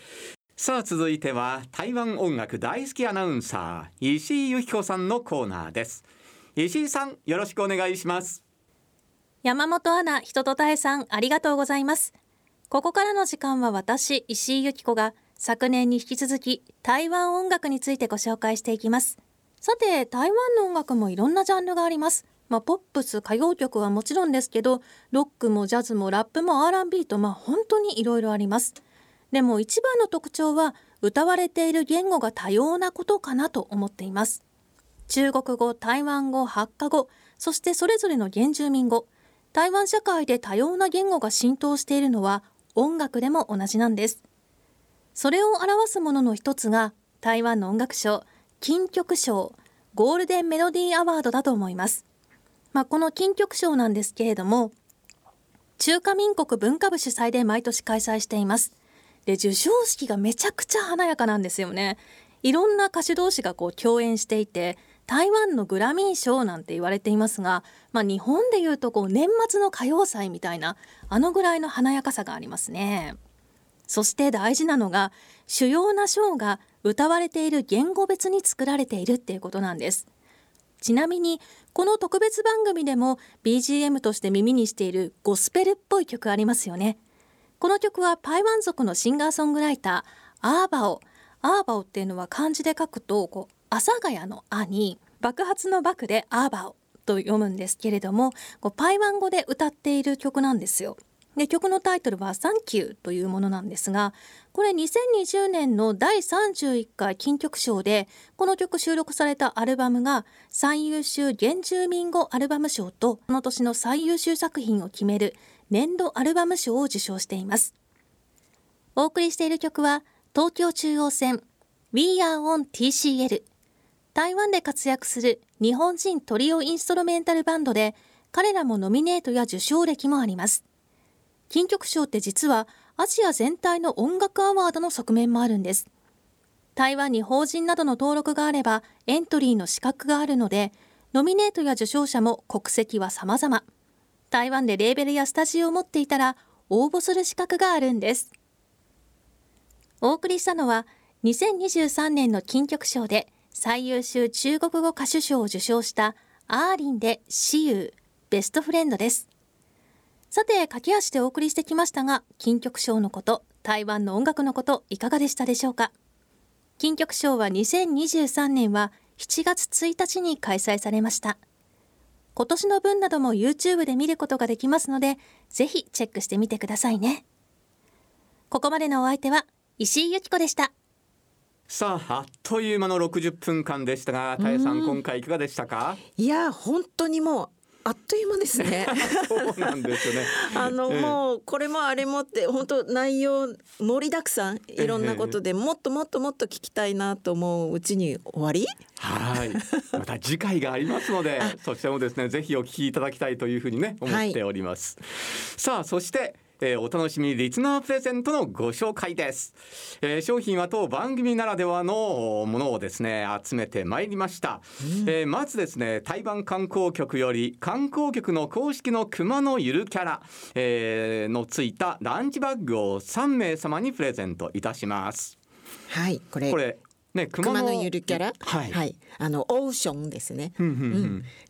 さあ続いては台湾音楽大好きアナウンサー石井由紀子さんのコーナーです石井さんよろしくお願いします山本アナ、人とたえさん、ありがとうございます。ここからの時間は私、石井由紀子が昨年に引き続き台湾音楽についてご紹介していきます。さて、台湾の音楽もいろんなジャンルがあります。まあ、ポップス、歌謡曲はもちろんですけど、ロックもジャズもラップも R&B と、まあ、本当にいろいろあります。でも一番の特徴は、歌われている言語が多様なことかなと思っています。中国語、台湾語、ハッカ語、そしてそれぞれの原住民語、台湾社会で多様な言語が浸透しているのは音楽でも同じなんです。それを表すものの一つが台湾の音楽賞、金曲賞、ゴールデンメロディーアワードだと思います。まあ、この金曲賞なんですけれども、中華民国文化部主催で毎年開催しています。で、授賞式がめちゃくちゃ華やかなんですよね。いろんな歌手同士がこう共演していて、台湾のグラミー賞なんて言われていますが、まあ、日本でいうとこう年末の歌謡祭みたいなあのぐらいの華やかさがありますね。そして大事なのが主要な賞が歌われている言語別に作られているっていうことなんです。ちなみにこの特別番組でも BGM として耳にしているゴスペルっぽい曲ありますよね。この曲は台湾族のシンガーソングライターアーバオアーバオっていうのは漢字で書くとこう阿佐ヶ谷の「あ」に爆発の「爆」で「アーバオ」と読むんですけれどもこうパイワン語で歌っている曲なんですよ。で曲のタイトルは「サンキュー」というものなんですがこれ2020年の第31回金曲賞でこの曲収録されたアルバムが最優秀原住民語アルバム賞とこの年の最優秀作品を決める年度アルバム賞を受賞していますお送りしている曲は東京中央線 We Are on TCL 台湾で活躍する日本人トリオインストルメンタルバンドで彼らもノミネートや受賞歴もあります。金曲賞って実はアジア全体の音楽アワードの側面もあるんです。台湾に法人などの登録があればエントリーの資格があるのでノミネートや受賞者も国籍は様々。台湾でレーベルやスタジオを持っていたら応募する資格があるんです。お送りしたのは2023年の金曲賞で最優秀中国語歌手賞を受賞したアーリンで私有ベストフレンドです。さて駆け足でお送りしてきましたが金曲賞のこと台湾の音楽のこといかがでしたでしょうか？金曲賞は2023年は7月1日に開催されました。今年の分なども YouTube で見ることができますのでぜひチェックしてみてくださいね。ここまでのお相手は石井由紀子でした。さああっという間の60分間でしたが、たえさん今回いかがでしたか？いや本当にもうあっという間ですね。そうなんですよね。あの、えもうこれもあれもって本当内容盛りだくさんいろんなことで、もっともっともっと聞きたいなと思ううちに終わり？はい。また次回がありますので、そちらもですねぜひお聞きいただきたいというふうにね思っております。はい、さあそして。えー、お楽しみリスナープレゼントのご紹介です、えー、商品は当番組ならではのものをですね集めてまいりました、うん、えー、まずですね台湾観光局より観光局の公式の熊のゆるキャラ、えー、のついたランチバッグを3名様にプレゼントいたします。はいこれこれね、熊のゆるキャラ、はい、はい、あのオーションですね。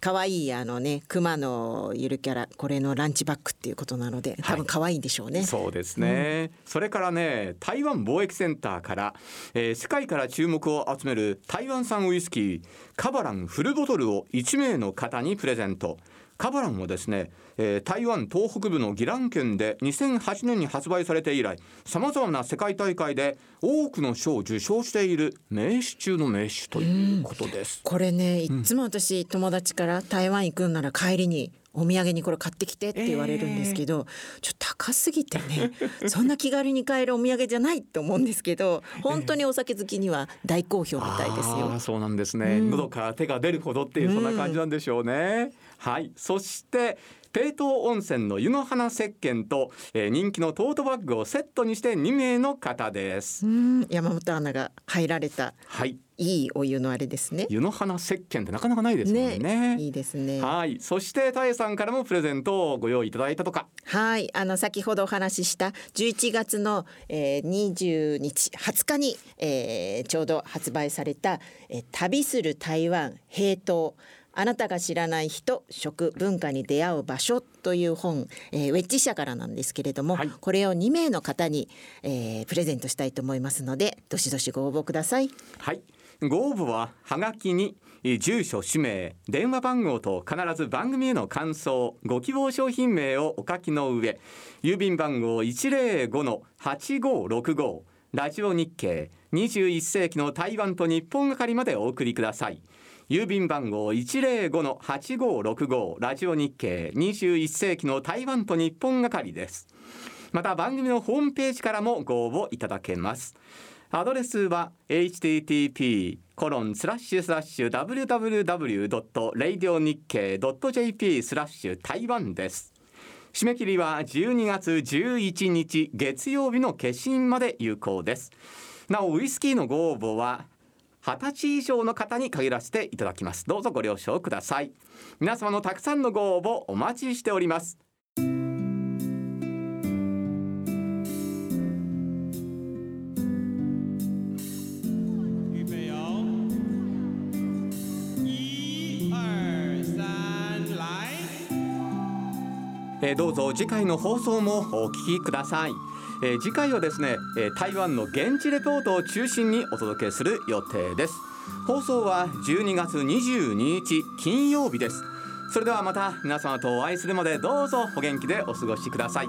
可、愛、いいあのね熊のゆるキャラ、これのランチバッグっていうことなので、多分可愛いんでしょうね。はい、そうですね、うん、それからね、台湾貿易センターから、えー、世界から注目を集める台湾産ウイスキーカバランフルボトルを1名の方にプレゼント。カバランはですね、えー、台湾東北部の宜蘭県で2008年に発売されて以来さまざまな世界大会で多くの賞を受賞している名手中の名手ということです。これねいつも私、友達から台湾行くんなら帰りにお土産にこれ買ってきてって言われるんですけど、えー、ちょっと高すぎてね そんな気軽に買えるお土産じゃないと思うんですけど本当にお酒好きには大好評みたいですよ。そうなんですね、うん、喉から手が出るほどっていうそんな感じなんでしょうね。うんはい。そしてペイト温泉の湯の花石鹸と、えー、人気のトートバッグをセットにして2名の方です。山本アナが入られたはい。いいお湯のあれですね。湯の花石鹸ってなかなかないですね、ね、いいですね。はい。そしてたえさんからもプレゼントをご用意いただいたとか。はい。あの先ほどお話しした11月の、えー、20日20日に、えー、ちょうど発売された、えー、旅する台湾平等あなたが知らない人食文化に出会う場所という本、えー、ウェッジ社からなんですけれども、はい、これを2名の方に、えー、プレゼントしたいと思いますのでどしどしご応募ください。はい。ご応募ははがきに住所氏名電話番号と必ず番組への感想ご希望商品名をお書きの上郵便番号105-8565ラジオ日経21世紀の台湾と日本係までお送りください郵便番号105-8565ラジオ日経21世紀の台湾と日本係です。また番組のホームページからもご応募いただけます。アドレスは http コロンスラッシュスラッシュ www.radionickei.jp スラッシュ台湾です。締め切りは12月11日月曜日の決心まで有効です。なおウイスキーのご応募は20歳以上の方に限らせていただきます。どうぞご了承ください。皆様のたくさんのご応募お待ちしております。えー、どうぞ次回の放送もお聞きください、えー、次回はですね、えー、台湾の現地レポートを中心にお届けする予定です。放送は12月22日金曜日です。それではまた皆様とお会いするまでどうぞお元気でお過ごしください。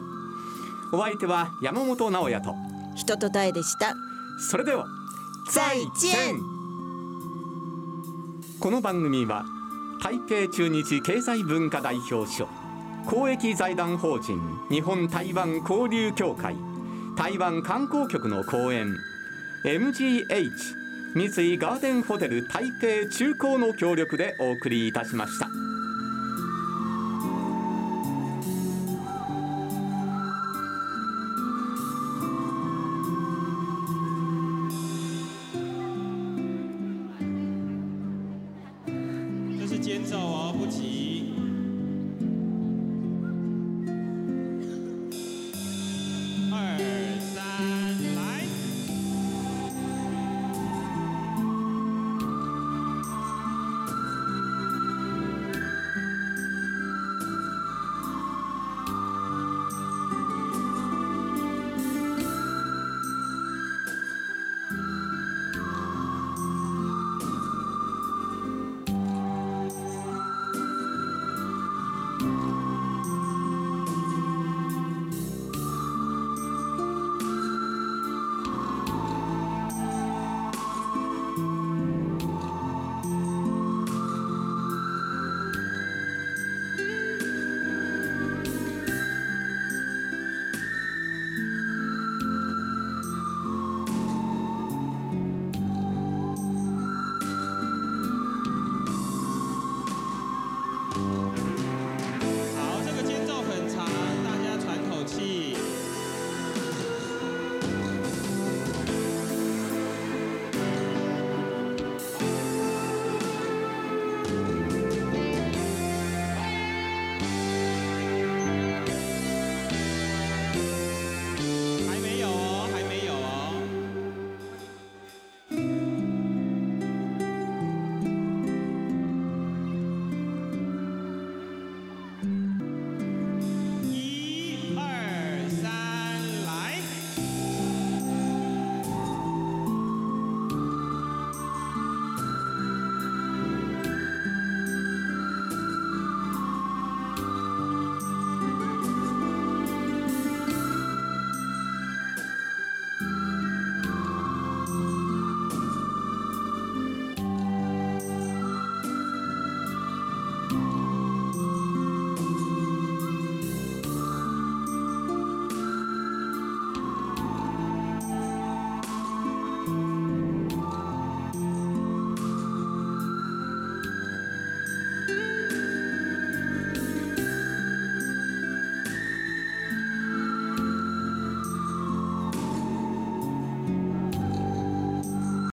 お相手は山本直也と。人とたえでした。それでは再见。この番組は台北中日経済文化代表所公益財団法人日本台湾交流協会台湾観光局の公演 MGH 三井ガーデンホテル台北中高の協力でお送りいたしました。